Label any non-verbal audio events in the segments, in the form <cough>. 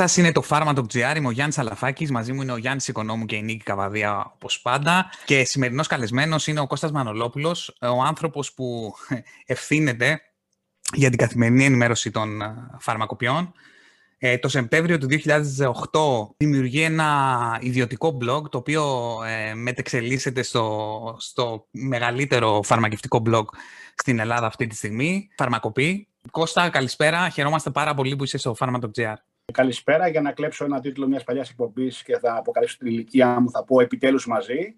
Γεια σας, είναι το Pharma.gr. Είμαι ο Γιάννης Αλαφάκης. Μαζί μου είναι ο Γιάννης Οικονόμου και η Νίκη Καβαδία, όπως πάντα. Και σημερινός καλεσμένος είναι ο Κώστας Μανολόπουλος, ο άνθρωπος που ευθύνεται για την καθημερινή ενημέρωση των ε, φαρμακοποιών. Ε, το Σεπτέμβριο του 2008 δημιουργεί ένα ιδιωτικό blog, το οποίο ε, μετεξελίσσεται στο, στο μεγαλύτερο φαρμακευτικό blog στην Ελλάδα αυτή τη στιγμή, Φαρμακοπή. Κώστα, καλησπέρα. Χαιρόμαστε πάρα πολύ που είσαι στο Pharma.gr. Καλησπέρα. Για να κλέψω ένα τίτλο μιας παλιάς εκπομπής και θα αποκαλύψω την ηλικία μου, θα πω επιτέλους μαζί.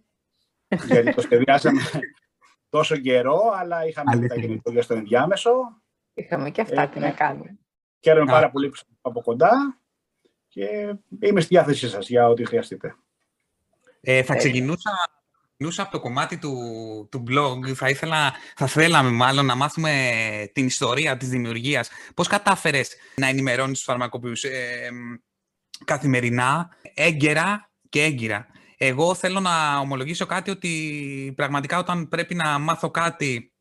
γιατί το σχεδιάσαμε <laughs> τόσο καιρό, αλλά είχαμε τα γεννητήρια στο ενδιάμεσο. Είχαμε και αυτά, τι να κάνουμε. Χαίρομαι πάρα πολύ που από κοντά και είμαι στη διάθεσή σας για ό,τι χρειαστείτε. Ε, θα ξεκινούσα από το κομμάτι του, του blog. Θα, ήθελα, θα θέλαμε μάλλον να μάθουμε την ιστορία της δημιουργίας. Πώς κατάφερες να ενημερώνεις τους φαρμακοποιούς ε, καθημερινά, έγκαιρα και έγκυρα. Εγώ θέλω να ομολογήσω κάτι ότι πραγματικά όταν πρέπει να μάθω κάτι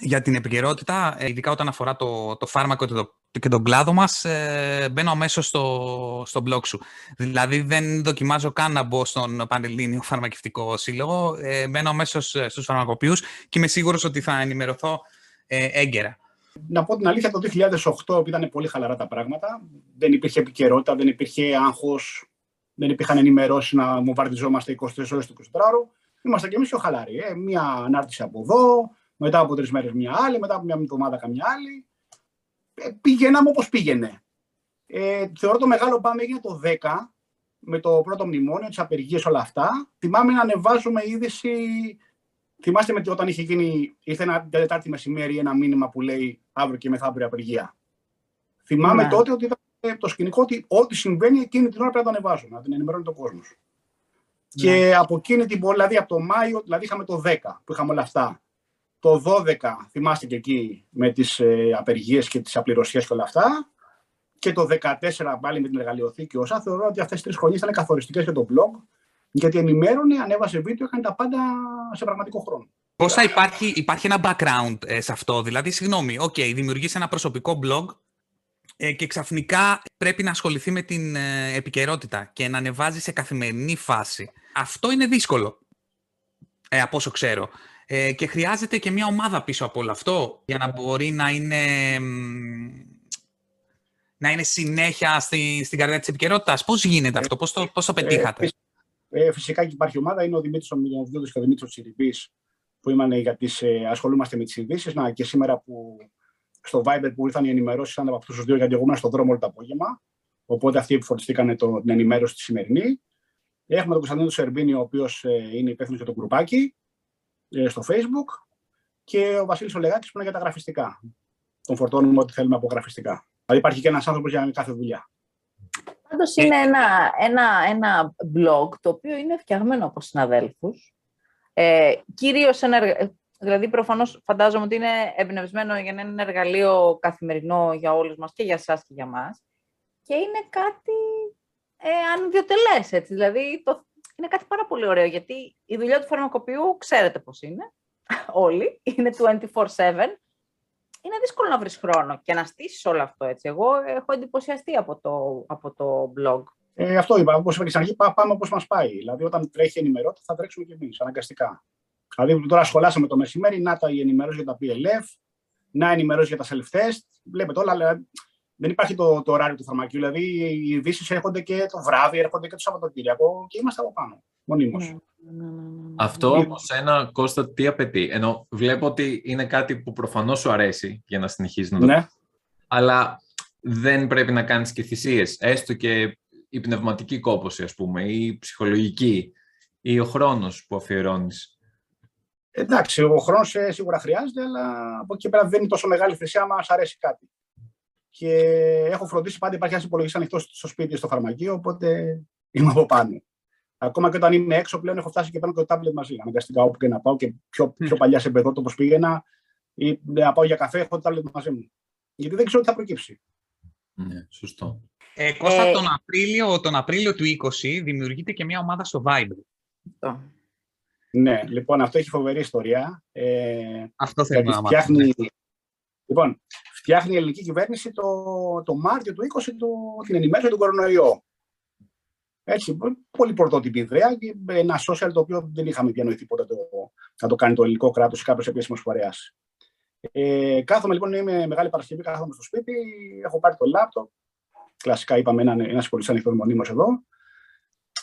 για την επικαιρότητα, ε, ειδικά όταν αφορά το, το φάρμακο και το και τον κλάδο μας, ε, μπαίνω αμέσως στο, στο blog σου. Δηλαδή δεν δοκιμάζω καν να μπω στον Πανελλήνιο Φαρμακευτικό Σύλλογο, ε, μπαίνω αμέσως ε, στους φαρμακοποιούς και είμαι σίγουρος ότι θα ενημερωθώ ε, έγκαιρα. Να πω την αλήθεια, το 2008 ήταν πολύ χαλαρά τα πράγματα. Δεν υπήρχε επικαιρότητα, δεν υπήρχε άγχος, δεν υπήρχαν ενημερώσεις να μου βαρτιζόμαστε 23 ώρες το 24 ώρο. Είμαστε και εμείς πιο χαλαροί. Ε. Μία ανάρτηση από εδώ, μετά από τρεις μέρες μια άλλη, μετά από μια εβδομάδα καμιά άλλη ε, πήγαιναμε όπως πήγαινε. Ε, θεωρώ το μεγάλο πάμε έγινε το 10 με το πρώτο μνημόνιο, τις απεργίες όλα αυτά. Θυμάμαι να ανεβάζουμε είδηση. Θυμάστε με όταν είχε γίνει, ήρθε ένα Τετάρτη μεσημέρι ένα μήνυμα που λέει αύριο και μεθαύριο απεργία. Θυμάμαι ναι. τότε ότι ήταν το σκηνικό ότι ό,τι συμβαίνει εκείνη την ώρα πρέπει να το ανεβάζω, να την ενημερώνει τον κόσμος. Ναι. Και από εκείνη την δηλαδή από το Μάιο, δηλαδή είχαμε το 10 που είχαμε όλα αυτά. Το 12, θυμάστε και εκεί, με τις ε, απεργίες και τις απληρωσίες και όλα αυτά. Και το 14 πάλι με την εργαλειοθήκη όσα. Θεωρώ ότι αυτές τις τρεις χρονιές ήταν καθοριστικές για το blog. Γιατί ενημέρωνε, ανέβασε βίντεο, έκανε τα πάντα σε πραγματικό χρόνο. Πόσα υπάρχει, υπάρχει ένα background ε, σε αυτό; Δηλαδή, συγγνώμη, OK, okay, δημιουργείς ένα προσωπικό blog ε, και ξαφνικά πρέπει να ασχοληθεί με την ε, επικαιρότητα και να ανεβάζει σε καθημερινή φάση. Αυτό είναι δύσκολο, ε, από όσο ξέρω. Ε, και χρειάζεται και μια ομάδα πίσω από όλο αυτό για να μπορεί να είναι, να είναι συνέχεια στη, στην καρδιά της επικαιρότητας. Πώς γίνεται αυτό, πώς το, πώς το ε, πετύχατε; Ε, φυσικά και υπάρχει ομάδα, είναι ο Δημήτρης ο και ο Δημήτρης Τσιριμπής που είμαστε για τις, ε, ασχολούμαστε με τις ειδήσεις. Να, και σήμερα που στο Viber που ήρθαν οι ενημερώσεις ήταν από αυτούς τους δύο γιατί εγώ ήμουν στον δρόμο όλο το απόγευμα. Οπότε αυτοί επιφορτιστήκαν την ενημέρωση τη σημερινή. Έχουμε τον Κωνσταντίνο Σερμπίνη, ο οποίος ε, είναι υπεύθυνος για το γκρουπάκι. Ε, στο Facebook και ο Βασίλης Ολεγάκης που είναι για τα γραφιστικά. Τον φορτώνουμε ό,τι θέλουμε από γραφιστικά. Δηλαδή υπάρχει και ένας άνθρωπος για κάθε δουλειά. Πάντως είναι ένα, ένα, ένα blog το οποίο είναι φτιαγμένο από συναδέλφους. Ε, κυρίως ένα, δηλαδή προφανώς φαντάζομαι ότι είναι εμπνευσμένο για να είναι ένα εργαλείο καθημερινό για όλους μας και για εσάς και για μας. Και είναι κάτι ε, ανιδιοτελές, έτσι. Δηλαδή το, είναι κάτι πάρα πολύ ωραίο, γιατί η δουλειά του φαρμακοποιού ξέρετε πώς είναι, <laughs> όλοι, είναι 24-7. Είναι δύσκολο να βρεις χρόνο και να στήσεις όλο αυτό έτσι. Εγώ έχω εντυπωσιαστεί από το, από το blog. Ε, αυτό είπα, όπως είπα και στην αρχή, πάμε όπως μας πάει. Δηλαδή, όταν τρέχει ενημερότητα, θα τρέξουμε κι εμείς, αναγκαστικά. Δηλαδή, τώρα σχολάσαμε το μεσημέρι, να τα η ενημέρωση για τα PLF, να ενημερώσεις για τα self-test. Βλέπετε όλα, δεν υπάρχει το, το ωράριο του φαρμακείου. Δηλαδή, οι ειδήσεις έρχονται και το βράδυ, έρχονται και το Σαββατοκύριακο και είμαστε από πάνω. Μονίμως. Ναι, ναι, ναι, Αυτό από σένα, Κώστα, τι απαιτεί; Ενώ βλέπω ότι είναι κάτι που προφανώς σου αρέσει για να συνεχίζεις να το ναι. Αλλά δεν πρέπει να κάνεις και θυσίες. Έστω και η πνευματική κόπωση, ας πούμε, ή η ψυχολογική, ή ο χρόνος που αφιερώνεις. Εντάξει, ο χρόνος ε, σίγουρα χρειάζεται, αλλά από εκεί πέρα δεν είναι τόσο μεγάλη θυσία, άμα αρέσει κάτι και έχω φροντίσει πάντα υπάρχει ένας υπολογιστής ανοιχτός στο σπίτι, στο φαρμακείο, οπότε είμαι από πάνω. Ακόμα και όταν είμαι έξω, πλέον έχω φτάσει και παίρνω και το τάμπλετ μαζί. Αναγκαστικά όπου και να πάω και πιο, πιο παλιά σε το όπω πήγαινα, ή να πάω για καφέ, έχω το τάμπλετ μαζί μου. Γιατί δεν ξέρω τι θα προκύψει. Ναι, σωστό. Ε, Κώστα, ε... τον, Απρίλιο, τον Απρίλιο του 20 δημιουργείται και μια ομάδα στο Viber. Ναι, λοιπόν, αυτό έχει φοβερή ιστορία. Ε, αυτό θέλω να φτιάχνει, Λοιπόν, φτιάχνει η ελληνική κυβέρνηση το, το Μάρτιο του 20 το, την ενημέρωση του κορονοϊό. Έτσι, πολύ πρωτότυπη ιδέα και ένα social το οποίο δεν είχαμε διανοηθεί ποτέ το, να το κάνει το ελληνικό κράτος ή κάποιος επίσημος φορέας. Ε, κάθομαι λοιπόν, είμαι μεγάλη Παρασκευή, κάθομαι στο σπίτι, έχω πάρει το λάπτοπ. Κλασικά είπαμε ένα, ένας πολύ ανοιχτό μονίμως εδώ.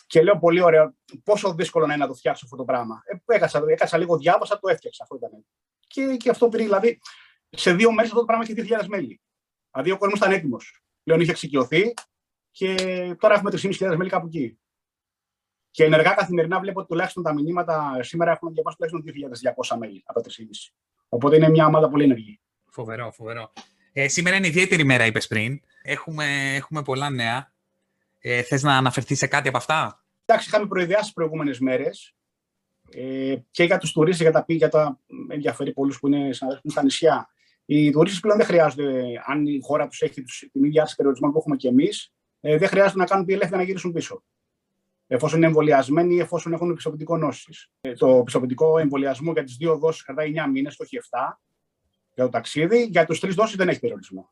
Και λέω πολύ ωραίο, πόσο δύσκολο να είναι να το φτιάξω αυτό το πράγμα. Ε, έκασα, έκασα λίγο, διάβασα, το έφτιαξα. Αυτό ήταν. Και, και αυτό πήρε, δηλαδή, σε δύο μέρες αυτό το πράγμα έχει 2.000 μέλη. Δηλαδή ο κόσμος ήταν έτοιμος. Πλέον είχε εξοικειωθεί και τώρα έχουμε 3.500 μέλη κάπου εκεί. Και ενεργά καθημερινά βλέπω ότι τουλάχιστον τα μηνύματα σήμερα έχουν διαβάσει τουλάχιστον 2.200 μέλη από τα 3.500. Οπότε είναι μια ομάδα πολύ ενεργή. Φοβερό, φοβερό. Ε, σήμερα είναι ιδιαίτερη μέρα, είπες πριν. Έχουμε, έχουμε πολλά νέα. Ε, Θες να αναφερθείς σε κάτι από αυτά; Εντάξει, είχαμε προειδιάσει τι προηγούμενες μέρες ε, και για τους τουρίστες, για τα για τα ενδιαφέρει πολλούς που είναι στα νησιά. Οι τουρίστες πλέον δεν χρειάζονται, αν η χώρα τους έχει τους, την ίδια περιορισμό που έχουμε και εμείς, ε, δεν χρειάζεται να κάνουν PLF για να γυρίσουν πίσω. Εφόσον είναι εμβολιασμένοι ή εφόσον έχουν πιστοποιητικό νόσης. Ε, το πιστοποιητικό εμβολιασμό για τις δύο δόσεις κρατάει 9 μήνες, το όχι 7 για το ταξίδι. Για τους τρεις δόσεις δεν έχει περιορισμό.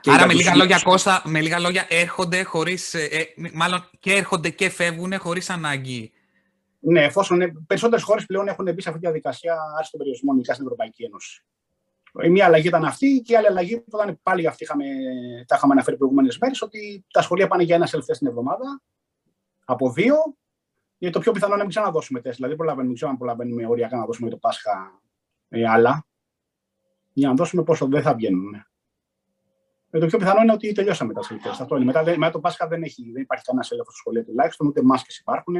Και Άρα, με λίγα, λόγια, Κώστα, με λίγα λόγια, έρχονται χωρίς, ε, ε, μάλλον και έρχονται και φεύγουν χωρίς ανάγκη. Ναι, εφόσον περισσότερες χώρες πλέον έχουν μπει σε αυτή τη διαδικασία άρση των περιορισμών, ειδικά στην Ευρωπαϊκή Ένωση. Η μία αλλαγή ήταν αυτή και η άλλη αλλαγή που ήταν πάλι αυτή, είχαμε, τα είχαμε αναφέρει προηγούμενες μέρες, ότι τα σχολεία πάνε για ένα σελφέ την εβδομάδα από δύο. Γιατί το πιο πιθανό είναι να μην ξαναδώσουμε τεστ. Δηλαδή, προλαβαίνουμε, ξέρω αν προλαβαίνουμε οριακά να δώσουμε το Πάσχα ε, άλλα, για να δώσουμε πόσο δεν θα βγαίνουν. Ε, το πιο πιθανό είναι ότι τελειώσαμε τα σελφέ. Αυτό είναι. Μετά, μετά το Πάσχα δεν, έχει, δεν υπάρχει κανένα έλεγχο στο σχολείο τουλάχιστον, ούτε μάσκες υπάρχουν.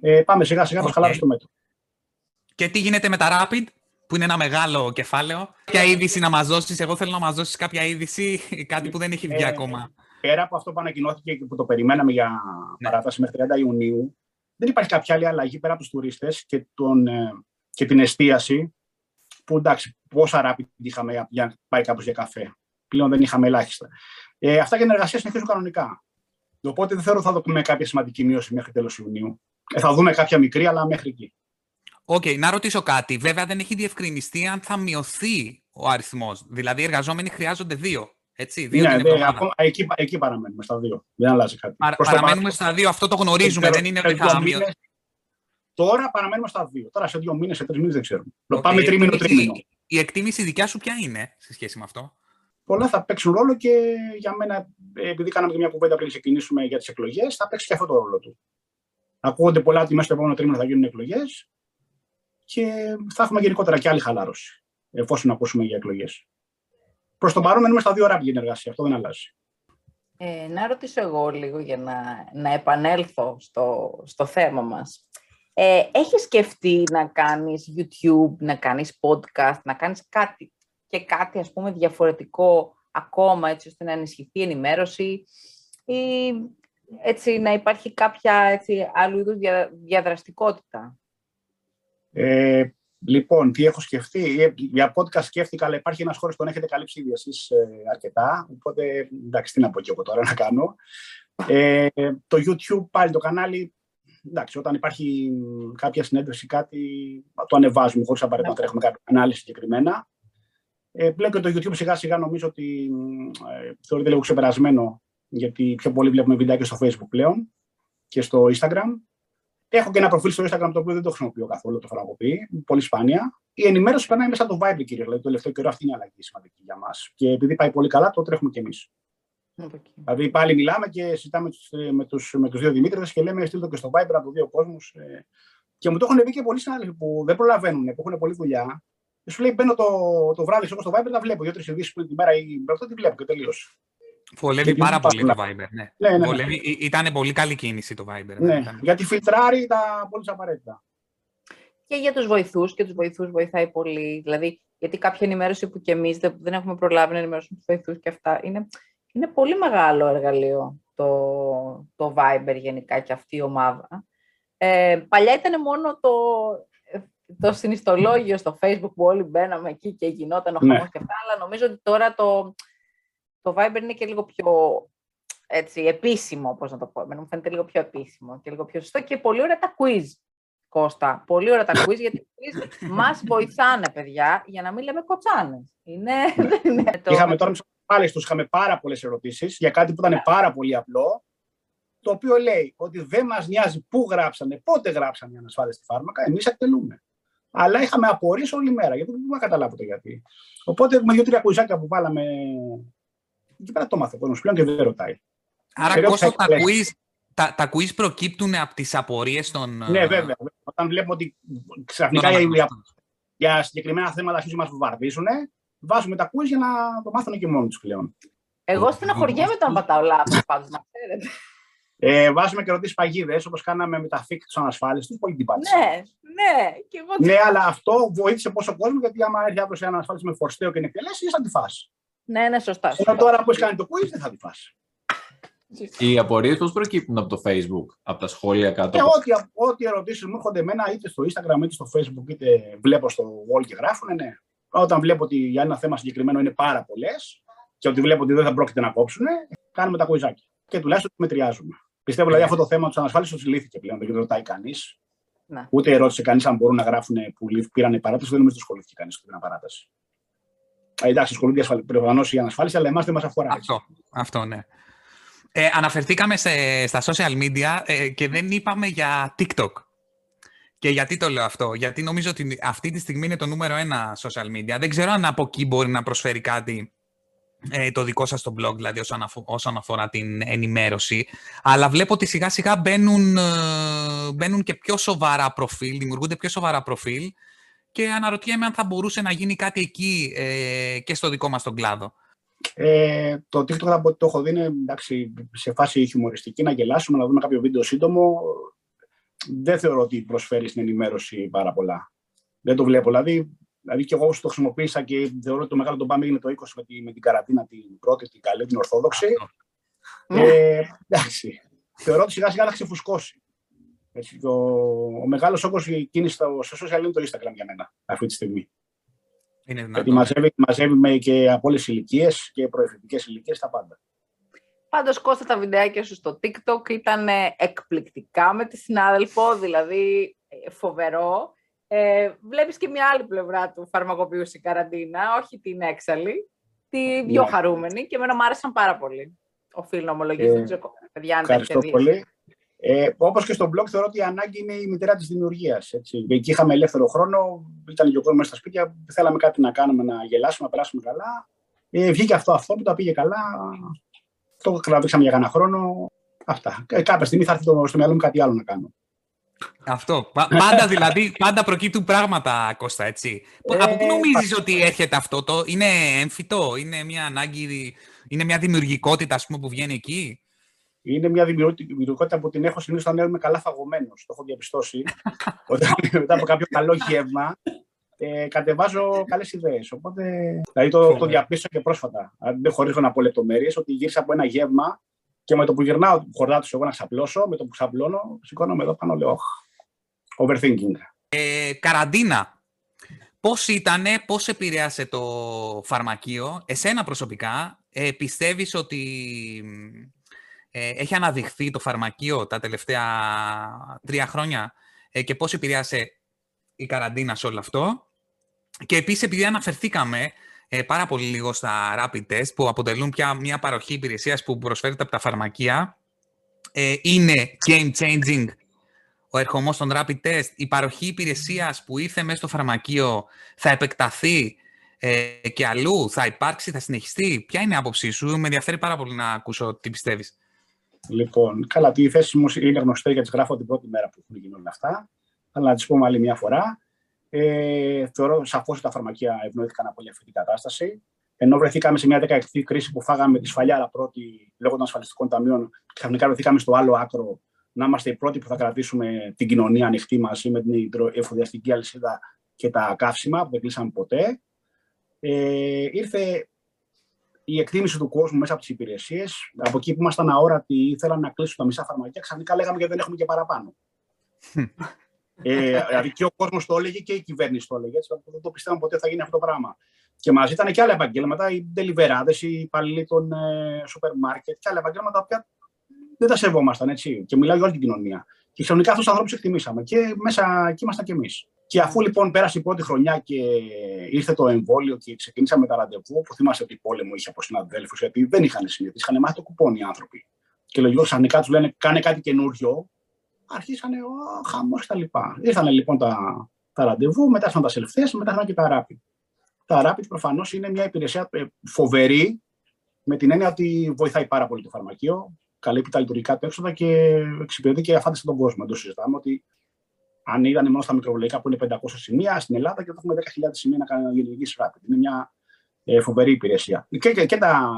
Ε, πάμε σιγά σιγά okay. στο μέτρο. Και τι γίνεται με τα Rapid, που είναι ένα μεγάλο κεφάλαιο. Ποια είδηση να μας δώσεις, Εγώ θέλω να μας δώσεις κάποια είδηση, <laughs> κάτι που δεν έχει βγει ε, ακόμα. Πέρα από αυτό που ανακοινώθηκε και που το περιμέναμε για ναι. παράταση μέχρι 30 Ιουνίου, δεν υπάρχει κάποια άλλη αλλαγή πέρα από τους τουρίστες και, ε, και την εστίαση. Που εντάξει, πόσα ράπη είχαμε για να πάει κάπω για καφέ. Πλέον δεν είχαμε ελάχιστα. Ε, αυτά για την εργασία συνεχίζουν κανονικά. Οπότε δεν θεωρώ ότι θα δούμε κάποια σημαντική μείωση μέχρι τέλος Ιουνίου. Ε, θα δούμε κάποια μικρή, αλλά μέχρι εκεί. OK, okay, να ρωτήσω κάτι. Βέβαια δεν έχει διευκρινιστεί αν θα μειωθεί ο αριθμός. Δηλαδή οι εργαζόμενοι χρειάζονται δύο. Έτσι, δύο ναι, ναι, ακόμα, εκεί, εκεί παραμένουμε στα δύο. Δεν αλλάζει κάτι. Παρα, παραμένουμε στα δύο, αυτό το γνωρίζουμε. δεν είναι ότι θα μειωθεί. Τώρα παραμένουμε στα δύο. Τώρα σε δύο μήνες, σε τρεις μήνες δεν ξέρουμε. Okay, Πάμε τρίμηνο, τρίμηνο. Η, η εκτίμηση δικιά σου ποια είναι σε σχέση με αυτό; Πολλά θα παίξουν ρόλο και για μένα, επειδή κάναμε και μια κουβέντα πριν ξεκινήσουμε για τις εκλογές, θα παίξει και αυτό το ρόλο του. Ακούγονται πολλά ότι μέσα στο επόμενο τρίμηνο θα γίνουν εκλογές και θα έχουμε γενικότερα και άλλη χαλάρωση, εφόσον ακούσουμε για εκλογές. Προς το παρόν μένουμε στα δύο ράπη για εργασία. Αυτό δεν αλλάζει. Ε, να ρωτήσω εγώ λίγο για να, να επανέλθω στο, στο θέμα μας. Ε, έχεις σκεφτεί να κάνεις YouTube, να κάνεις podcast, να κάνεις κάτι και κάτι ας πούμε διαφορετικό ακόμα έτσι ώστε να ενισχυθεί η ενημέρωση ή έτσι να υπάρχει κάποια έτσι, άλλου είδους διαδραστικότητα; Ε, λοιπόν, τι έχω σκεφτεί. Ε, για podcast σκέφτηκα, αλλά υπάρχει ένας χώρος που τον έχετε καλύψει ήδη εσείς ε, αρκετά. Οπότε, εντάξει, τι να πω και εγώ τώρα να κάνω. Ε, το YouTube, πάλι το κανάλι, εντάξει, όταν υπάρχει κάποια συνέντευξη, κάτι, το ανεβάζουμε χωρίς απαραίτητα να τρέχουμε κάποια ανάλυση συγκεκριμένα. Ε, πλέον και το YouTube σιγά σιγά νομίζω ότι ε, θεωρείται λίγο ξεπερασμένο, γιατί πιο πολύ βλέπουμε βιντεάκια στο Facebook πλέον και στο Instagram. Έχω και ένα προφίλ στο Instagram το οποίο δεν το χρησιμοποιώ καθόλου, το έχω πολύ σπάνια. Η ενημέρωση περνάει μέσα από το Viber, κύριε. Δηλαδή, το τελευταίο καιρό αυτή είναι η αλλαγή σημαντική για μας. Και επειδή πάει πολύ καλά, το τρέχουμε κι εμείς. Okay. Δηλαδή, πάλι μιλάμε και συζητάμε με τους με τους δύο Δημήτρε και λέμε: Στείλτε το και στο Viber από δύο κόσμου. Ε, και μου το έχουν πει και πολλοί συνάδελφοι που δεν προλαβαίνουν, που έχουν πολλή δουλειά. Και σου λέει: Μπαίνω το, το βράδυ στο Viber, τα βλέπω. Δύο-τρεις ειδήσεις που την μέρα ή αυτό τη βλέπω και τελείωσε. Βολεύει πάρα πολύ το Viber. Ναι. Ναι, ναι, ναι. Βολεύει, ήταν πολύ καλή κίνηση το Viber. Ναι, ναι. γιατί φιλτράρει τα πολύ απαραίτητα. Και για τους βοηθούς και τους βοηθούς βοηθάει πολύ. Δηλαδή, γιατί κάποια ενημέρωση που και εμείς δεν έχουμε προλάβει να ενημερώσουμε τους βοηθούς και αυτά, είναι, είναι πολύ μεγάλο εργαλείο το, το Viber γενικά και αυτή η ομάδα. Ε, παλιά ήταν μόνο το, το συνιστολόγιο στο Facebook που όλοι μπαίναμε εκεί και γινόταν ο χαμός ναι. και αυτά, αλλά νομίζω ότι τώρα το, το Viber είναι και λίγο πιο έτσι, επίσημο, πώς να το πω. Μου φαίνεται λίγο πιο επίσημο και λίγο πιο σωστό και πολύ ωραία τα quiz. Κώστα. Πολύ ωραία τα quiz, γιατί μας βοηθάνε, παιδιά, για να μην λέμε κοτσάνες. Είναι, είναι το... Είχαμε τώρα πάλι τους είχαμε πάρα πολλές ερωτήσεις για κάτι που ήταν πάρα πολύ απλό, το οποίο λέει ότι δεν μας νοιάζει πού γράψανε, πότε γράψανε οι ανασφάλιστοι φάρμακα, εμείς εκτελούμε. Αλλά είχαμε απορίες όλη μέρα, γιατί δεν μπορούσα να καταλάβω το γιατί. Οπότε με δύο-τρία κουιζάκια που βάλαμε. Εκεί πέρα το μάθω κόσμο πλέον και δεν ρωτάει. Άρα, Κώστα, τα quiz, τα, τα quiz προκύπτουν από τις απορίες των. Ναι, ε, βέβαια. Όταν βλέπουμε ότι ξαφνικά για, για, για συγκεκριμένα θέματα αρχίζουν να μα βομβαρδίζουν, βάζουμε τα quiz για να το μάθουν και μόνοι τους πλέον. Εγώ στεναχωριέμαι όταν πατάω λάθος, πάντως να ξέρετε. Ε, βάζουμε και ρωτήσει παγίδες, όπως κάναμε με τα φίκ τους ανασφάλιστου. Πολύ την πάτησα. Ναι, ναι. Και εγώ... ναι, αλλά αυτό βοήθησε πόσο κόσμο, γιατί άμα έρθει αύριο σε ένα ανασφάλιστο με φορστέο και είναι εκτελέσεις, θα τη φάσει. Ναι, ναι, σωστά. Ενώ τώρα που έχεις κάνει το quiz, δεν θα τη φάσει. Οι απορίες πώς προκύπτουν από το Facebook, από τα σχόλια κάτω; Ε, ό,τι, ό,τι ερωτήσεις μου έρχονται εμένα είτε στο Instagram είτε στο Facebook, είτε βλέπω στο wall και γράφουν, ναι. Όταν βλέπω ότι για ένα θέμα συγκεκριμένο είναι πάρα πολλές και ότι βλέπω ότι δεν θα πρόκειται να κόψουν, κάνουμε τα κουιζάκια. Και τουλάχιστον μετριάζουμε. Πιστεύω δηλαδή αυτό το θέμα της ανασφάλισης λύθηκε πλέον. Δεν ρωτάει κανείς. Ναι. Ούτε ερώτησε κανείς αν μπορούν να γράφουν που πήραν παράταση. Δεν νομίζω ότι ασχολήθηκε κανείς με την παράταση. Ε, εντάξει, ασχολούνται προφανώ η ανασφάλιση, αλλά εμάς δεν μας αφορά. Αυτό, αυτό ναι. Ε, αναφερθήκαμε σε, στα social media ε, και δεν είπαμε για TikTok. Και γιατί το λέω αυτό, Γιατί νομίζω ότι αυτή τη στιγμή είναι το νούμερο ένα social media. Δεν ξέρω αν από εκεί μπορεί να προσφέρει κάτι ε, το δικό σας το blog, δηλαδή όσον, όσον αφορά την ενημέρωση. Αλλά βλέπω ότι σιγά σιγά μπαίνουν, ε, μπαίνουν και πιο σοβαρά προφίλ, δημιουργούνται πιο σοβαρά προφίλ και αναρωτιέμαι αν θα μπορούσε να γίνει κάτι εκεί ε, και στο δικό μας τον κλάδο. Ε, το TikTok το έχω δει είναι εντάξει, σε φάση χιουμοριστική, να γελάσουμε, να δούμε κάποιο βίντεο σύντομο. Δεν θεωρώ ότι προσφέρει στην ενημέρωση πάρα πολλά. Δεν το βλέπω. Δηλαδή, Δηλαδή και εγώ όσο το χρησιμοποίησα και θεωρώ ότι το μεγάλο τον πάμε έγινε το 20 με, τη, με την καρατίνα, την πρώτη, την καλή, την ορθόδοξη. Ε, εντάξει. Θεωρώ ότι σιγά σιγά θα ξεφουσκώσει. Έτσι, ο, ο μεγάλος όγκος κίνησης στο, στο social είναι το Instagram για μένα αυτή τη στιγμή. Είναι Γιατί μαζεύει, μαζεύει με και από όλε ηλικίες και προεφητικέ ηλικίες τα πάντα. Πάντως, Κώστα, τα βιντεάκια σου στο TikTok ήταν εκπληκτικά με τη συνάδελφο, δηλαδή ε, φοβερό. Ε, βλέπεις και μια άλλη πλευρά του φαρμακοποιού στην καραντίνα, όχι την έξαλλη, τη πιο ναι. χαρούμενη και εμένα μου άρεσαν πάρα πολύ. Οφείλω να ομολογήσω, ε, παιδιά, αν Ευχαριστώ πολύ. Ε, Όπως και στο blog, θεωρώ ότι η ανάγκη είναι η μητέρα της δημιουργίας. Εκεί είχαμε ελεύθερο χρόνο, ήταν και ο κόσμος στα σπίτια, θέλαμε κάτι να κάνουμε, να γελάσουμε, να περάσουμε καλά. Ε, βγήκε αυτό, αυτό που τα πήγε καλά. Το κρατήσαμε για κανένα χρόνο. Αυτά. Ε, κάποια στιγμή θα έρθει το, στο μυαλό μου κάτι άλλο να κάνω. Αυτό. Πάντα δηλαδή, πάντα προκύπτουν πράγματα, Κώστα, έτσι. Από πού νομίζεις ότι έρχεται αυτό, το, είναι έμφυτο, είναι μια ανάγκη, είναι μια δημιουργικότητα, ας πούμε, που βγαίνει εκεί; Είναι μια δημιουργικότητα που την έχω συνήθως όταν είμαι καλά φαγωμένος. Το έχω διαπιστώσει. <laughs> όταν, μετά από κάποιο καλό γεύμα, ε, κατεβάζω καλές ιδέες. Οπότε. Δηλαδή το, το διαπίστωσα και πρόσφατα. Δεν χωρίζω να πω λεπτομέρειες, ότι γύρισα από ένα γεύμα και με το που γυρνάω χορδάτου εγώ να ξαπλώσω, με το που ξαπλώνω, σηκώνομαι εδώ πάνω, λέω overthinking. Ε, καραντίνα. Πώς ήτανε, πώς επηρέασε το φαρμακείο, εσένα προσωπικά, ε, πιστεύεις ότι ε, έχει αναδειχθεί το φαρμακείο τα τελευταία τρία χρόνια ε, και πώς επηρέασε η καραντίνα σε όλο αυτό. Και επίσης, επειδή αναφερθήκαμε ε, πάρα πολύ λίγο στα rapid test που αποτελούν πια μια παροχή υπηρεσίας που προσφέρεται από τα φαρμακεία. Ε, είναι game changing ο ερχομός των rapid test. Η παροχή υπηρεσίας που ήρθε μέσα στο φαρμακείο θα επεκταθεί ε, και αλλού, θα υπάρξει, θα συνεχιστεί; Ποια είναι η άποψή σου, με ενδιαφέρει πάρα πολύ να ακούσω τι πιστεύεις. Λοιπόν, καλά, τη θέση μου είναι γνωστή γιατί γράφω την πρώτη μέρα που έχουν γίνει όλα αυτά. Αλλά να τις πούμε άλλη μια φορά. Ε, θεωρώ σαφώς ότι τα φαρμακεία ευνοήθηκαν από όλη αυτή την κατάσταση. Ενώ βρεθήκαμε σε μια δεκαετή κρίση που φάγαμε τη σφαλιάρα πρώτη λόγω των ασφαλιστικών ταμείων, ξαφνικά βρεθήκαμε στο άλλο άκρο να είμαστε οι πρώτοι που θα κρατήσουμε την κοινωνία ανοιχτή μαζί με την εφοδιαστική αλυσίδα και τα καύσιμα που δεν κλείσαμε ποτέ. Ε, ήρθε η εκτίμηση του κόσμου μέσα από τις υπηρεσίες. Από εκεί που ήμασταν αόρατοι, ήθελαν να κλείσουν τα μισά φαρμακεία, ξαφνικά λέγαμε γιατί δεν έχουμε και παραπάνω. Ε, δηλαδή και ο κόσμος το έλεγε και η κυβέρνηση το έλεγε. Έτσι, δεν το πιστεύαμε ποτέ θα γίνει αυτό το πράγμα. Και μαζί ήταν και άλλα επαγγέλματα, οι deliverades, οι υπαλλήλοι των ε, σούπερ μάρκετ και άλλα επαγγέλματα που δεν τα σεβόμασταν. Έτσι. Και μιλάω για όλη την κοινωνία. Και ξαφνικά αυτούς τους ανθρώπους εκτιμήσαμε. Και μέσα εκεί ήμασταν κι εμείς. Και αφού λοιπόν πέρασε η πρώτη χρονιά και ήρθε το εμβόλιο και ξεκινήσαμε τα ραντεβού, που θυμάσαι ότι πόλεμο είχε από συναδέλφους, γιατί δεν είχαν συνηθίσει, είχαν μάθει το κουπόνι οι άνθρωποι. Και λογικό ξαφνικά τους λένε: Κάνε κάτι καινούριο. Αρχίσανε ο χαμός κτλ. Ήρθαν λοιπόν τα, τα ραντεβού, μετά ήρθαν τα σελφθέ, μετά ήρθαν και τα ράπη. Τα ράπη προφανώς είναι μια υπηρεσία ε, φοβερή, με την έννοια ότι βοηθάει πάρα πολύ το φαρμακείο, καλύπτει τα λειτουργικά του έξοδα και εξυπηρετεί και αφάντε τον κόσμο. Δεν το συζητάμε ότι αν είδανε μόνο στα μικροβολικά που είναι 500 σημεία στην Ελλάδα και εδώ έχουμε 10.000 σημεία να κάνει γενική rapid. Είναι μια ε, φοβερή υπηρεσία. Και, και, και, τα,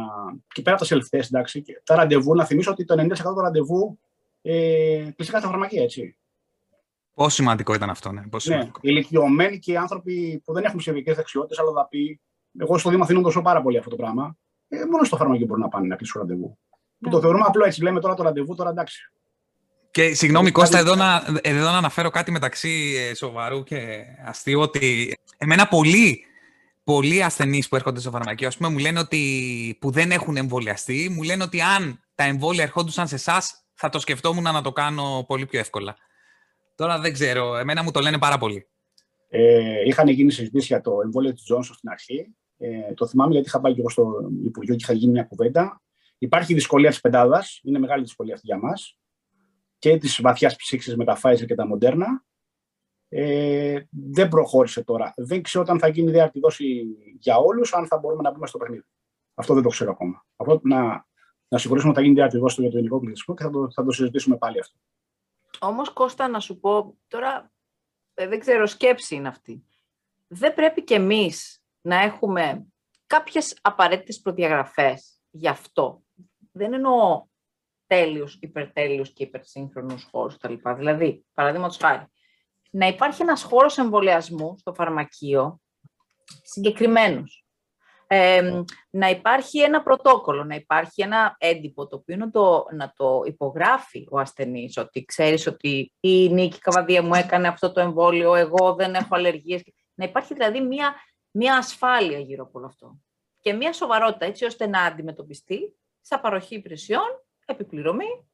και πέρα από τα self-test, εντάξει, και τα ραντεβού, να θυμίσω ότι το 90% των ραντεβού ε, κλειστικά στα φαρμακεία, έτσι. Πόσο σημαντικό ήταν αυτό, ναι. Πόσο ναι, οι ηλικιωμένοι και οι άνθρωποι που δεν έχουν ψηφιακές δεξιότητες, αλλά θα πει, εγώ στο Δήμο Αθήνων δώσω πάρα πολύ αυτό το πράγμα. Ε, μόνο στο φαρμακείο μπορούν να πάνε να κλείσουν ραντεβού. Που το θεωρούμε απλό έτσι. Λέμε τώρα το ραντεβού, τώρα εντάξει. Και συγγνώμη Κώστα, εδώ να, εδώ να αναφέρω κάτι μεταξύ ε, σοβαρού και αστείου, ότι εμένα πολλοί, πολλοί ασθενείς που έρχονται στο φαρμακείο, ας πούμε, μου λένε ότι που δεν έχουν εμβολιαστεί, μου λένε ότι αν τα εμβόλια ερχόντουσαν σε εσάς, θα το σκεφτόμουν να το κάνω πολύ πιο εύκολα. Τώρα δεν ξέρω, εμένα μου το λένε πάρα πολύ. Ε, είχαν γίνει συζητήσεις για το εμβόλιο της Τζόνσον στην αρχή. Ε, το θυμάμαι γιατί είχα πάει και εγώ στο Υπουργείο και είχα γίνει μια κουβέντα. Υπάρχει δυσκολία της πεντάδας, είναι μεγάλη δυσκολία αυτή για μας και τη βαθιάς ψήξη με τα Pfizer και τα Moderna. Ε, δεν προχώρησε τώρα. Δεν ξέρω όταν θα γίνει ιδέα δόση για όλους, αν θα μπορούμε να μπούμε στο παιχνίδι. Αυτό δεν το ξέρω ακόμα. Αυτό να, να συγχωρήσουμε ότι θα γίνει ιδέα δόση για το ελληνικό πληθυσμό και θα το, θα το συζητήσουμε πάλι αυτό. Όμως, Κώστα, να σου πω τώρα, ε, δεν ξέρω, σκέψη είναι αυτή. Δεν πρέπει κι εμείς να έχουμε κάποιες απαραίτητες προδιαγραφές γι' αυτό. Δεν εννοώ τέλειους, υπερτέλειους και υπερσύγχρονους χώρους κτλ. Δηλαδή, παραδείγματο χάρη, να υπάρχει ένας χώρος εμβολιασμού στο φαρμακείο συγκεκριμένος. να υπάρχει ένα πρωτόκολλο, να υπάρχει ένα έντυπο το οποίο να το, να το υπογράφει ο ασθενής, ότι ξέρεις ότι η Νίκη Καβαδία μου έκανε αυτό το εμβόλιο, εγώ δεν έχω αλλεργίες. Να υπάρχει δηλαδή μια, μια ασφάλεια γύρω από όλο αυτό και μια σοβαρότητα έτσι ώστε να αντιμετωπιστεί στα παροχή υπηρεσιών επιπληρωμή,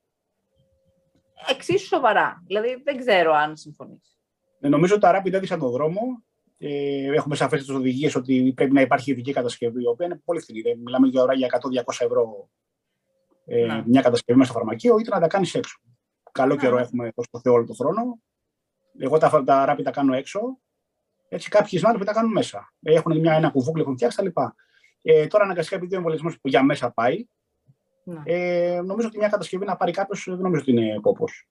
εξίσου σοβαρά. Δηλαδή, δεν ξέρω αν συμφωνείς. Ε, νομίζω ότι τα Rapid έδειξαν τον δρόμο. Ε, έχουμε σαφές τις οδηγίες ότι πρέπει να υπάρχει ειδική κατασκευή, η οποία είναι πολύ φθηνή. Μιλάμε για ώρα για 100-200 ευρώ ε, ναι. μια κατασκευή μέσα στο φαρμακείο, ή να τα κάνεις έξω. Καλό καιρό έχουμε το Θεό όλο τον χρόνο. Εγώ τα, τα Rapid τα κάνω έξω. Έτσι, κάποιοι συνάδελφοι τα κάνουν μέσα. Έχουν μια, ένα κουβούκλι, έχουν φτιάξει τα λοιπά. Ε, τώρα αναγκαστικά επειδή ο εμβολιασμός που για μέσα πάει, ναι. Ε, νομίζω ότι μια κατασκευή να πάρει κάποιος δεν νομίζω ότι είναι κόπος.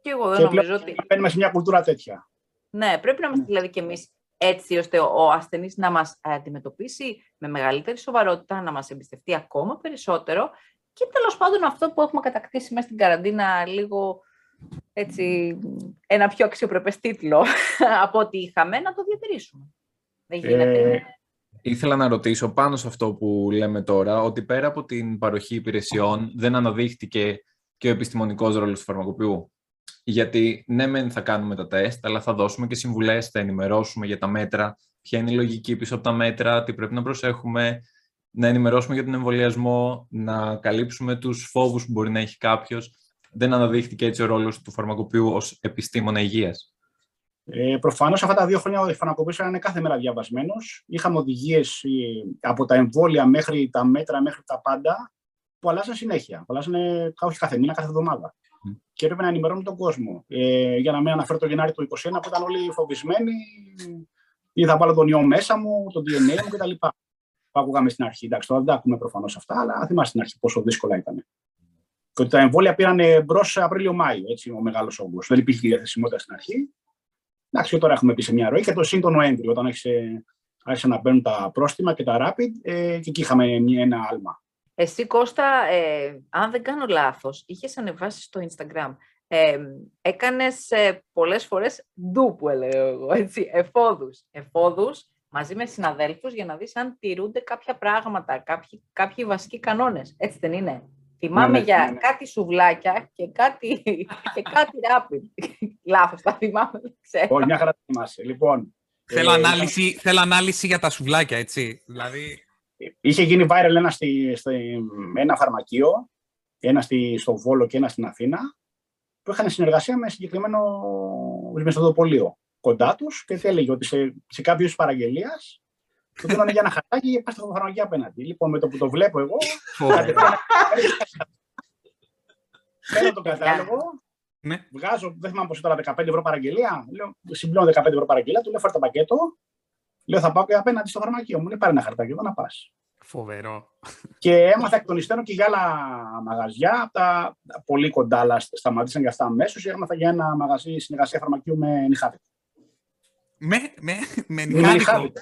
Και εγώ δεν και νομίζω ότι. Μπαίνουμε σε μια κουλτούρα τέτοια. Ναι, πρέπει να είμαστε δηλαδή κι εμείς έτσι ώστε ο ασθενής να μας αντιμετωπίσει με μεγαλύτερη σοβαρότητα, να μας εμπιστευτεί ακόμα περισσότερο και τέλος πάντων αυτό που έχουμε κατακτήσει μέσα στην καραντίνα λίγο έτσι, ένα πιο αξιοπρεπές τίτλο <laughs> από ό,τι είχαμε, να το διατηρήσουμε. Δεν γίνεται. Ε, Ήθελα να ρωτήσω πάνω σε αυτό που λέμε τώρα, ότι πέρα από την παροχή υπηρεσιών δεν αναδείχτηκε και ο επιστημονικός ρόλος του φαρμακοποιού. Γιατί ναι, μεν θα κάνουμε τα τεστ, αλλά θα δώσουμε και συμβουλές, θα ενημερώσουμε για τα μέτρα, ποια είναι η λογική πίσω από τα μέτρα, τι πρέπει να προσέχουμε, να ενημερώσουμε για τον εμβολιασμό, να καλύψουμε τους φόβους που μπορεί να έχει κάποιος. Δεν αναδείχθηκε έτσι ο ρόλος του φαρμακοποιού ως επιστήμονα υγείας. Ε, Προφανώς αυτά τα δύο χρόνια ο φαρμακοποιό ήταν κάθε μέρα διαβασμένος. Είχαμε οδηγίες ε, από τα εμβόλια μέχρι τα μέτρα, μέχρι τα πάντα, που αλλάζαν συνέχεια. Που αλλάζαν όχι κάθε μήνα, κάθε εβδομάδα. Mm. Και έπρεπε να ενημερώνουν τον κόσμο. Ε, για να μην αναφέρω το Γενάρη του 2021 που ήταν όλοι φοβισμένοι, ή θα βάλω τον ιό μέσα μου, τον DNA μου κτλ. Που ακούγαμε στην αρχή. Εντάξει, τώρα δεν τα ακούμε προφανώς αυτά, αλλά θυμάστε στην αρχή πόσο δύσκολα ήταν. Και ότι τα εμβόλια πήραν μπρος Απρίλιο-Μάιο, έτσι ο μεγάλος όγκος. Δεν υπήρχε διαθεσιμότητα στην αρχή. Εντάξει, τώρα έχουμε πει σε μια ροή και το σύν το Νοέμβριο, όταν άρχισε να μπαίνουν τα πρόστιμα και τα rapid ε, και εκεί είχαμε ένα άλμα. Εσύ Κώστα, ε, αν δεν κάνω λάθος, είχες ανεβάσει στο Instagram. Ε, έκανες ε, πολλές φορές ντου που έλεγα εγώ, έτσι, εφόδους. Εφόδους μαζί με συναδέλφους για να δεις αν τηρούνται κάποια πράγματα, κάποιοι, κάποιοι βασικοί κανόνες. Έτσι δεν είναι; Θυμάμαι ναι, ναι, για ναι, κάτι σουβλάκια και κάτι, <laughs> και κάτι ράπι. Λάθος, τα θυμάμαι, ξέρω. Όχι, μια χαρά θυμάσαι. Λοιπόν, θέλω, ε, ανάλυση, θέλω ανάλυση για τα σουβλάκια, έτσι. Δηλαδή... Είχε γίνει viral ένα, στη, στη, ένα φαρμακείο, ένα στη, στο Βόλο και ένα στην Αθήνα, που είχαν συνεργασία με συγκεκριμένο μεθοδοπολείο κοντά τους και τι έλεγε ότι σε, σε κάποιο παραγγελίας του δίνανε για ένα χαρτάκι και πάει στο φαρμακείο απέναντι. Λοιπόν, με το που το βλέπω εγώ, Παίρνω τον κατάλογο, ναι. βγάζω, δεν θυμάμαι πώ ήταν, 15 ευρώ παραγγελία. Λέω, συμπλώνω 15 ευρώ παραγγελία, του λέω φέρω το πακέτο. Λέω, θα πάω και απέναντι στο φαρμακείο μου. Λέει, πάρει ένα χαρτάκι εδώ να πας. Φοβερό. Και έμαθα εκ των υστέρων και για άλλα μαγαζιά. Τα πολύ κοντά, αλλά σταματήσαν για αυτά αμέσως. Έμαθα για ένα μαγαζί συνεργασία φαρμακείου με νυχάδι. Με, με, με νυχάδι.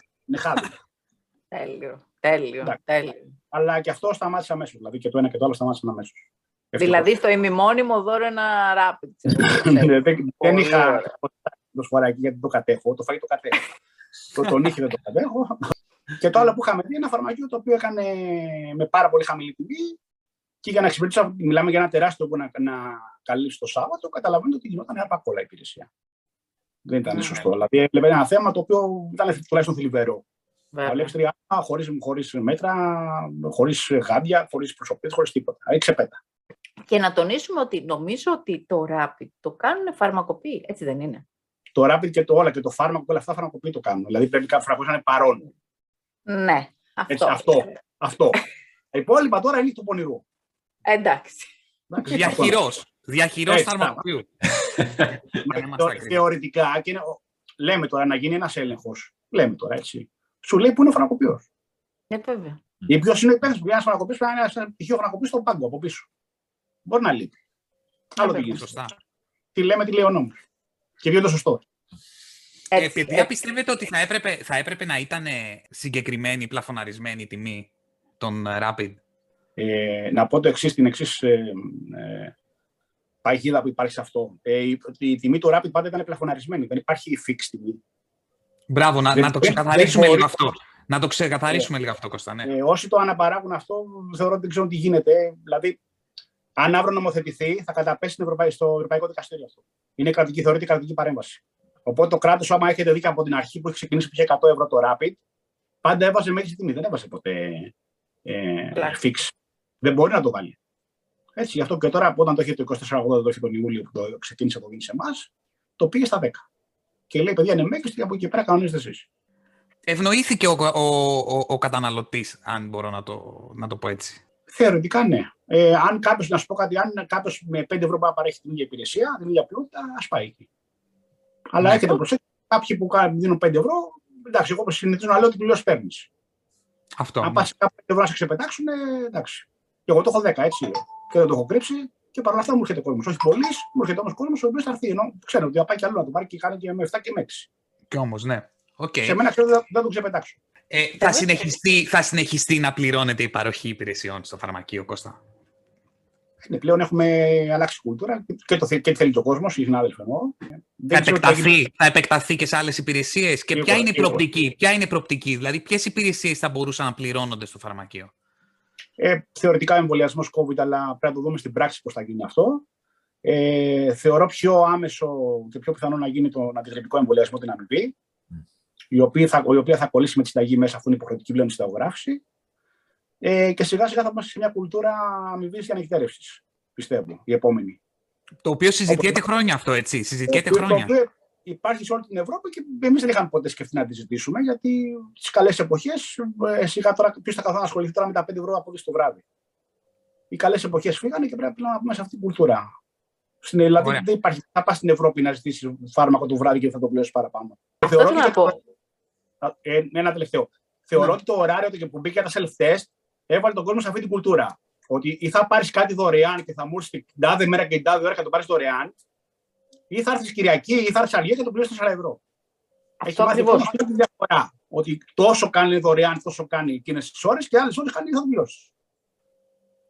Τέλειο. Τέλειο. τέλειο. Αλλά και αυτό σταμάτησε αμέσως. Δηλαδή και το ένα και το άλλο σταμάτησαν αμέσως. Δηλαδή το ημιμόνιμο δώρο ένα rapid. <laughs> Ναι, δεν είχα το σφοράκι γιατί το κατέχω. Το φαγητό το κατέχω. το τον είχε δεν το κατέχω. Και το άλλο που είχαμε δει, ένα φαρμακείο το οποίο έκανε με πάρα πολύ χαμηλή τιμή και για να εξυπηρετήσω, μιλάμε για ένα τεράστιο που να, να καλύψει το Σάββατο, καταλαβαίνετε ότι γινόταν αρπακόλα η υπηρεσία. Δεν ήταν ναι. σωστό. Δηλαδή, έβλεπε ένα θέμα το οποίο ήταν τουλάχιστον θλιβερό. Αλέξης χωρίς χωρίς μέτρα, χωρίς γάντια, χωρίς προσωπικότητα, χωρίς τίποτα. Έτσι ξεπέτα. Και να τονίσουμε ότι νομίζω ότι το Rapid το κάνουν φαρμακοποιοί, έτσι δεν είναι. Το Rapid και το όλα και το φάρμακο και όλα αυτά φαρμακοποιοί το κάνουν. Δηλαδή πρέπει κάποιο φαρμακοποιό να είναι παρόν. Ναι, αυτό. Έτσι, αυτό, αυτό. Τα υπόλοιπα τώρα είναι του πονηρού. Εντάξει. Διαχειρός. Διαχειρός φαρμακοποιού. Θεωρητικά, και λέμε τώρα να γίνει ένας έλεγχος. Λέμε τώρα έτσι. Σου λέει που είναι ο φαρμακοποιός. Ναι, βέβαια. Ή ποιο είναι ο υπεύθυνο που είναι ένας φαρμακοποιός, πρέπει να είναι ένας πτυχίο φαρμακοποιός στον πάγκο από πίσω. Μπορεί να λείπει. Άλλο τι Σωστά. Τι λέμε, τι λέει ο νόμος. Και ποιο είναι το σωστό. Ε, παιδιά, πιστεύετε ότι θα έπρεπε, θα έπρεπε να ήταν συγκεκριμένη, πλαφωναρισμένη η τιμή των Rapid; Ε, να πω το εξής, την εξής ε, ε, παγίδα που υπάρχει σε αυτό. Ε, η, η, τιμή του Rapid πάντα ήταν πλαφωναρισμένη. Δεν υπάρχει fixed τιμή. Μπράβο, να, να το ξεκαθαρίσουμε λίγο αυτό. Να το ξεκαθαρίσουμε λίγο αυτό, Κώστα. Ναι. Ε, όσοι το αναπαράγουν αυτό, θεωρώ ότι δεν ξέρουν τι γίνεται. Δηλαδή, αν αύριο νομοθετηθεί, θα καταπέσει στο Ευρωπαϊκό Δικαστήριο αυτό. Είναι κρατική, θεωρείται κρατική παρέμβαση. Οπότε το κράτος, άμα έχετε δει και από την αρχή που έχει ξεκινήσει που είχε 100 ευρώ το Rapid, πάντα έβαζε μέγιστη τιμή. Δεν έβαζε ποτέ ε, fix. Δεν μπορεί να το βάλει. Έτσι, γι' αυτό και τώρα, όταν το είχε το 2480, το είχε τον Ιούλιο που το ξεκίνησε το γίνει σε εμάς, το πήγε στα 10. Και λέει, παιδιά, είναι μέγιστη και από εκεί πέρα κανονίζετε εσείς. Ευνοήθηκε ο, ο, ο, ο καταναλωτής, αν μπορώ να το, να το πω έτσι. Θεωρητικά ναι. Ε, αν κάποιος, να σου πω κάτι, αν κάποιος με 5 ευρώ παρέχει την ίδια υπηρεσία, την ίδια πλούτα, ας πάει εκεί. Αλλά ναι. έχετε προσέξει, κάποιοι που δίνουν 5 ευρώ, εντάξει, εγώ συνηθίζω να λέω ότι πλήρω παίρνεις. Αυτό. Αν ναι. πας κάποια ευρώ να σε ξεπετάξουν, εντάξει. Και εγώ το έχω 10, έτσι. Και δεν το έχω κρύψει και παρόλα αυτά μου έρχεται κόσμος. Όχι πολύ, μου έρχεται όμως κόσμος ο οποίος θα έρθει. Ενώ ξέρω ότι θα πάει κι άλλο να το πάρει και κάνει και με 7 και με 6. Και όμως, ναι. Okay. Σε μένα ξέρω δεν θα το ξεπετάξω. Ε, θα, συνεχιστεί, θα συνεχιστεί να πληρώνεται η παροχή υπηρεσιών στο φαρμακείο, Κώστα; Ναι, πλέον έχουμε αλλάξει κουλτούρα και, το, και θέλει ο κόσμος, οι συνάδελφοι εννοώ. Θα επεκταθεί, θα επεκταθεί και σε άλλες υπηρεσίες. Και ποια είναι η προοπτική, ποια είναι η προοπτική, δηλαδή ποιες υπηρεσίες θα μπορούσαν να πληρώνονται στο φαρμακείο; Ε, θεωρητικά εμβολιασμός COVID, αλλά πρέπει να το δούμε στην πράξη πώς θα γίνει αυτό. Ε, θεωρώ πιο άμεσο και πιο πιθανό να γίνει τον αντιγρυπικό εμβολιασμό την αμοιβή, η οποία θα, η οποία θα κολλήσει με τη συνταγή μέσα, αφού είναι υποχρεωτική πλέον η συνταγογράφηση. Ε, και σιγά σιγά θα πάμε σε μια κουλτούρα αμοιβής και ανεκτέρευση, πιστεύω, η επόμενη. Το οποίο συζητιέται Όπως... χρόνια αυτό, έτσι. Συζητιέται το, χρόνια. Το οποίο υπάρχει σε όλη την Ευρώπη και εμείς δεν είχαμε ποτέ σκεφτεί να τη ζητήσουμε, γιατί τι καλές εποχές, ε, σιγά τώρα ποιος θα καθόλου ασχοληθεί τώρα με τα 5 ευρώ από το βράδυ. Οι καλές εποχές φύγανε και πρέπει να πούμε σε αυτή την κουλτούρα. Στην Ελλάδα δηλαδή, δεν υπάρχει. Θα πας στην Ευρώπη να ζητήσεις φάρμακο το βράδυ και θα το πληρώσεις παραπάνω. Θεωρώ ότι. Ε, ένα τελευταίο. Θεωρώ ναι. ότι το ωράριο που μπήκε για τα self-test έβαλε τον κόσμο σε αυτή την κουλτούρα. Ότι ή θα πάρεις κάτι δωρεάν και θα μου έρθεις την τάδε μέρα και την τάδε ώρα και θα το πάρεις δωρεάν, ή θα έρθεις Κυριακή ή θα έρθεις Αργία και το πληρώσεις 4 ευρώ. Έχει μάθει αυτή τη διαφορά. Ότι τόσο κάνει δωρεάν, τόσο κάνει εκείνες τις ώρες και άλλες ώρες κάνει θα το πληρώσεις.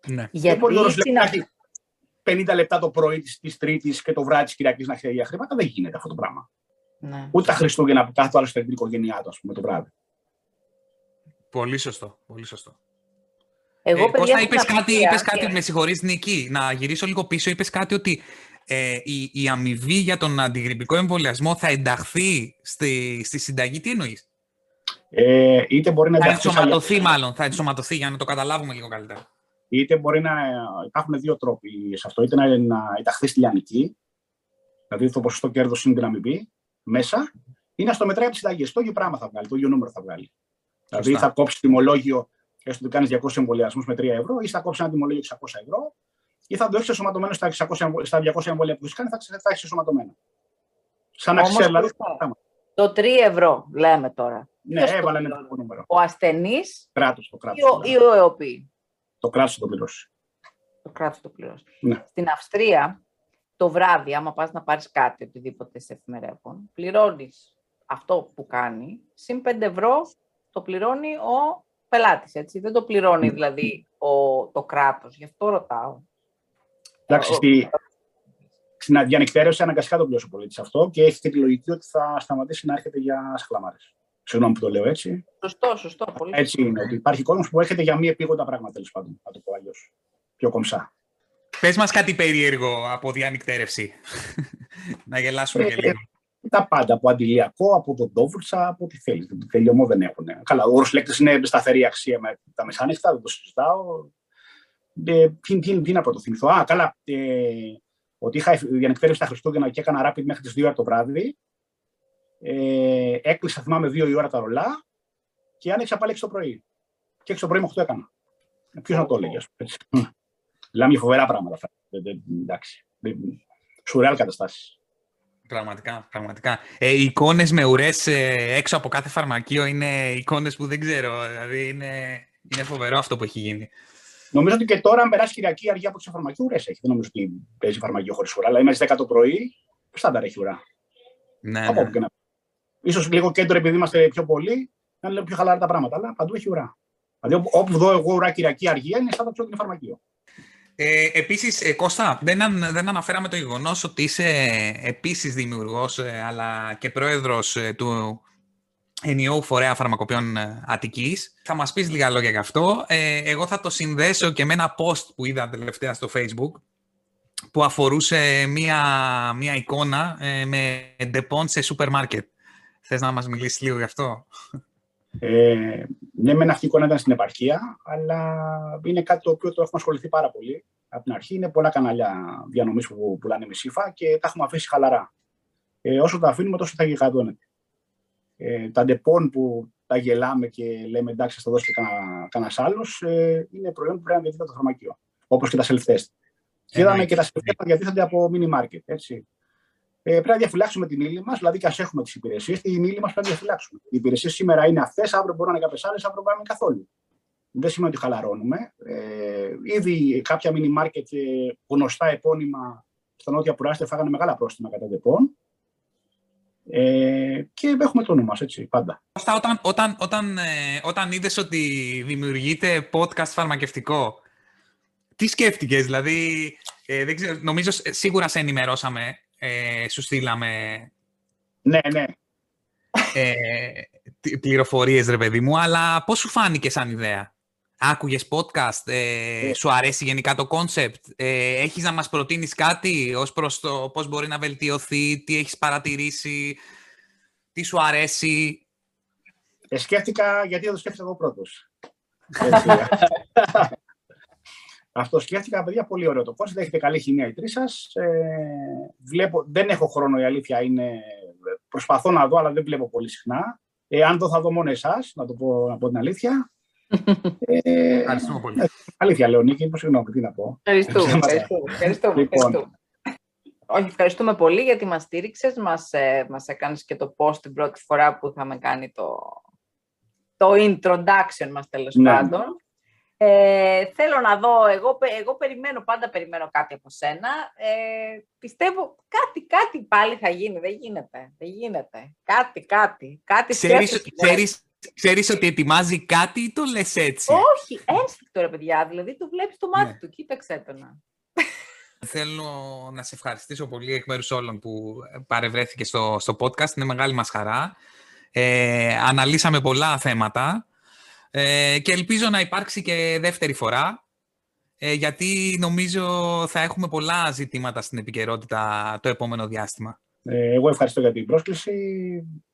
Ναι. Γιατί μπορεί να έχει 50 λεπτά το πρωί της Τρίτης και το βράδυ της Κυριακής να έχει χρήματα. Δεν γίνεται αυτό το πράγμα. Ναι. Ούτε τα Χριστούγεννα που κάθε άλλος στην οικογένειά του, ας πούμε, το βράδυ. Πολύ σωστό. Πολύ σωστό. Εγώ, ε, Κώστα, είπες κάτι, είπες κάτι, με συγχωρείς Νίκη, να γυρίσω λίγο πίσω, είπες κάτι ότι ε, η, η αμοιβή για τον αντιγρυπικό εμβολιασμό θα ενταχθεί στη, στη συνταγή. Τι εννοείς; Ε, είτε μπορεί να θα ενσωματωθεί, μάλλον. Θα ενσωματωθεί για να το καταλάβουμε λίγο καλύτερα. Είτε μπορεί να υπάρχουν δύο τρόποι σε αυτό. Είτε να, να ενταχθεί στη λιανική, δηλαδή το ποσοστό κέρδο είναι την αμοιβή μέσα, είναι να στο μετράει από τις συνταγές. Το ίδιο πράγμα θα βγάλει, το ίδιο νούμερο θα βγάλει. Δηλαδή θα κόψει τιμολόγιο, έστω ότι κάνεις 200 εμβολιασμούς με 3 ευρώ, ή θα κόψει ένα τιμολόγιο 600 ευρώ, ή θα το έχεις εσωματωμένο στα, 600, στα 200 εμβόλια που έχει κάνει, θα, θα έχεις εσωματωμένο. Σαν να ξέρει δηλαδή. Το 3 ευρώ λέμε τώρα. Ναι, έβαλε ένα τέτοιο νούμερο. Ο ασθενής κράτος, ή ο, ΕΟΠΗ; Το κράτος το πληρώσει. Το κράτος το πληρώσει. Ναι. Στην Αυστρία, το βράδυ, άμα πας να πάρεις κάτι, οτιδήποτε σε εφημερεύουν, πληρώνεις αυτό που κάνει, συν 5 ευρώ το πληρώνει ο πελάτης. Έτσι. Δεν το πληρώνει δηλαδή ο, το κράτος. Γι' αυτό ρωτάω. Εντάξει, στη, στην διανυκτέρευση αναγκαστικά το πληρώσει ο πολίτη αυτό και έχει και τη λογική ότι θα σταματήσει να έρχεται για σαχλαμάρε. Συγγνώμη που το λέω έτσι. Σωστό, σωστό. Πολύ έτσι είναι. Ότι υπάρχει κόσμος που έρχεται για μη επίγοντα πράγματα, τέλος πάντων. Να το πω αλλιώς. Πιο κομψά. Πες μας κάτι περίεργο από διανυκτέρευση. <laughs> να γελάσουμε και λίγο. Τα πάντα. Από αντιλιακό, από δοντόβουρτσα, από ό,τι θέλεις. Τελειωμό δεν έχουν. Καλά, ο όρο λέκτη είναι σταθερή αξία με τα μεσάνυχτα, δεν το συζητάω. Ε, τι, τι, τι, να πρωτοθυμηθώ. Α, καλά. Ε, ότι είχα διανυκτέρευση τα Χριστούγεννα και έκανα rapid μέχρι τις 2 ώρα το βράδυ. Ε, έκλεισα, θυμάμαι, 2 η ώρα τα ρολά και άνοιξα πάλι 6 το πρωί. Και 6 το πρωί με 8 έκανα. Ποιος να το έλεγε, Μιλάμε για φοβερά πράγματα. Εντάξει. Σουρεάλ καταστάσεις. Πραγματικά, πραγματικά. Ε, οι εικόνες με ουρές ε, έξω από κάθε φαρμακείο είναι εικόνες που δεν ξέρω. Δηλαδή είναι, είναι φοβερό αυτό που έχει γίνει. Νομίζω ότι και τώρα, αν περάσει Κυριακή αργία από τι φαρμακείο, ουρέ έχει. Δεν νομίζω ότι παίζει φαρμακείο χωρίς ουρά. Αλλά είμαστε 10 το πρωί, στάνταρ έχει ουρά. Ναι, από ναι. να... Ίσως λίγο κέντρο επειδή είμαστε πιο πολλοί, να είναι πιο χαλαρά τα πράγματα. Αλλά παντού έχει ουρά. Δηλαδή, όπου δω εγώ ουρά Κυριακή αργία, είναι σαν να είναι φαρμακείο. Ε, επίσης, ε, Κώστα, δεν, δεν αναφέραμε το γεγονός ότι είσαι επίσης δημιουργός ε, αλλά και πρόεδρος ε, του ενιαίου φορέα φαρμακοποιών ε, Αττικής. Θα μας πεις λίγα λόγια γι' αυτό. εγώ θα το συνδέσω και με ένα post που είδα τελευταία στο Facebook που αφορούσε μία, μία εικόνα με Depon σε σούπερ μάρκετ. Θες να μας μιλήσεις λίγο γι' αυτό; Ε, ναι, με αυτή η εικόνα ήταν στην επαρχία, αλλά είναι κάτι το οποίο το έχουμε ασχοληθεί πάρα πολύ. Από την αρχή είναι πολλά κανάλια διανομής που πουλάνε ΜΗΣΥΦΑ και τα έχουμε αφήσει χαλαρά. Ε, όσο τα αφήνουμε, τόσο θα γιγαντώνεται. Ε, τα Depon που τα γελάμε και λέμε εντάξει, θα το δώσει και κανένα άλλος, ε, είναι προϊόν που πρέπει να διατίθεται το φαρμακείο. Όπως και τα self-test. Και είδαμε και τα self-test να διατίθεται από mini market. Έτσι. Ε, πρέπει να διαφυλάξουμε την ύλη μας, δηλαδή και ας έχουμε τις υπηρεσίες, την ύλη μας πρέπει να διαφυλάξουμε. Οι υπηρεσίες σήμερα είναι αυτές, αύριο μπορούν να είναι κάποιες άλλες, αύριο μπορεί να είναι καθόλου. Δεν σημαίνει ότι χαλαρώνουμε. Ε, ήδη κάποια mini market ε, γνωστά επώνυμα στα νότια Πουράστια φάγανε μεγάλα πρόστιμα κατά τεπών. Ε, και έχουμε το νου μας, έτσι, πάντα. Όταν, όταν, όταν, ε, όταν είδες ότι δημιουργείται podcast φαρμακευτικό, τι σκέφτηκες, δηλαδή, ε, δεν ξέρω, νομίζω σίγουρα σε ενημερώσαμε ε, σου στείλαμε ναι, ναι. Ε, πληροφορίες, ρε παιδί μου, αλλά πώς σου φάνηκε σαν ιδέα; Άκουγες podcast, ε, ε. σου αρέσει γενικά το concept, ε, έχεις να μας προτείνεις κάτι ως προς το πώς μπορεί να βελτιωθεί, τι έχεις παρατηρήσει, τι σου αρέσει; Ε, σκέφτηκα, γιατί δεν το σκέφτηκα εγώ πρώτος. <laughs> Αυτό σκέφτηκα, παιδιά, πολύ ωραίο το concept. Έχετε καλή χημία οι τρεις σας. Ε, δεν έχω χρόνο, η αλήθεια είναι. Προσπαθώ να δω, αλλά δεν βλέπω πολύ συχνά. Ε, αν δω, θα δω μόνο εσάς, να το πω, να πω την αλήθεια. Ε, Ευχαριστούμε πολύ. Ε, αλήθεια, λέω, Νίκη, συγγνώμη, τι να πω. Ευχαριστούμε. ευχαριστούμε, λοιπόν. Όχι, ευχαριστούμε πολύ γιατί μας στήριξες, μας, ε, μας έκανες και το post την πρώτη φορά που είχαμε κάνει το, το introduction μας τέλος ναι. πάντων. Ε, θέλω να δω, εγώ, εγώ περιμένω, πάντα περιμένω κάτι από σένα. Ε, πιστεύω κάτι, κάτι πάλι θα γίνει. Δεν γίνεται, δεν γίνεται. Κάτι, κάτι, κάτι ξέρεις, ξέρεις, ξέρεις ότι ετοιμάζει κάτι ή το λες έτσι; Όχι, ένστικτο ρε παιδιά, δηλαδή το βλέπεις το μάτι ναι. του, κοίταξε το να. Θέλω να σε ευχαριστήσω πολύ εκ μέρους όλων που παρευρέθηκε στο, στο podcast. Είναι μεγάλη μας χαρά. Ε, αναλύσαμε πολλά θέματα. Ε, και ελπίζω να υπάρξει και δεύτερη φορά, ε, γιατί νομίζω θα έχουμε πολλά ζητήματα στην επικαιρότητα το επόμενο διάστημα. Ε, εγώ ευχαριστώ για την πρόσκληση.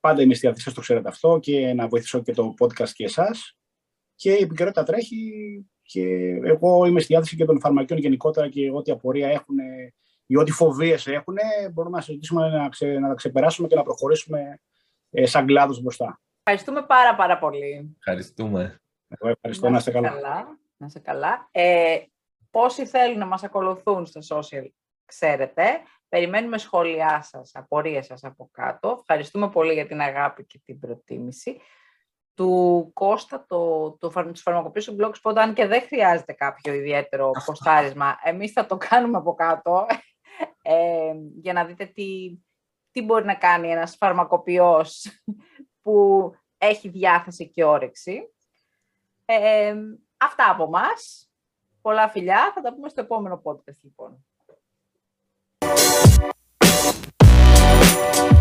Πάντα είμαι στη διάθεσή το ξέρετε αυτό και να βοηθήσω και το podcast και εσάς. Και η επικαιρότητα τρέχει και εγώ είμαι στη διάθεση και των φαρμακείων γενικότερα και ό,τι απορία έχουν ή ό,τι φοβίες έχουν, μπορούμε να συζητήσουμε να, ξε, να τα ξεπεράσουμε και να προχωρήσουμε ε, σαν κλάδος μπροστά. Ευχαριστούμε πάρα πάρα πολύ. Ευχαριστούμε. Εγώ ευχαριστώ, να είστε καλά. Να είστε καλά. Ε, πόσοι θέλουν να μας ακολουθούν στα social, ξέρετε. Περιμένουμε σχόλιά σας, απορίες σας από κάτω. Ευχαριστούμε πολύ για την αγάπη και την προτίμηση. Του Κώστα, το, το, τους φαρμακοποιού του Blogspot, αν και δεν χρειάζεται κάποιο ιδιαίτερο ποστάρισμα, εμείς θα το κάνουμε από κάτω, ε, για να δείτε τι, τι μπορεί να κάνει ένας φαρμακοποιός που έχει διάθεση και όρεξη. Ε, αυτά από μας. Πολλά φιλιά. Θα τα πούμε στο επόμενο podcast, λοιπόν. you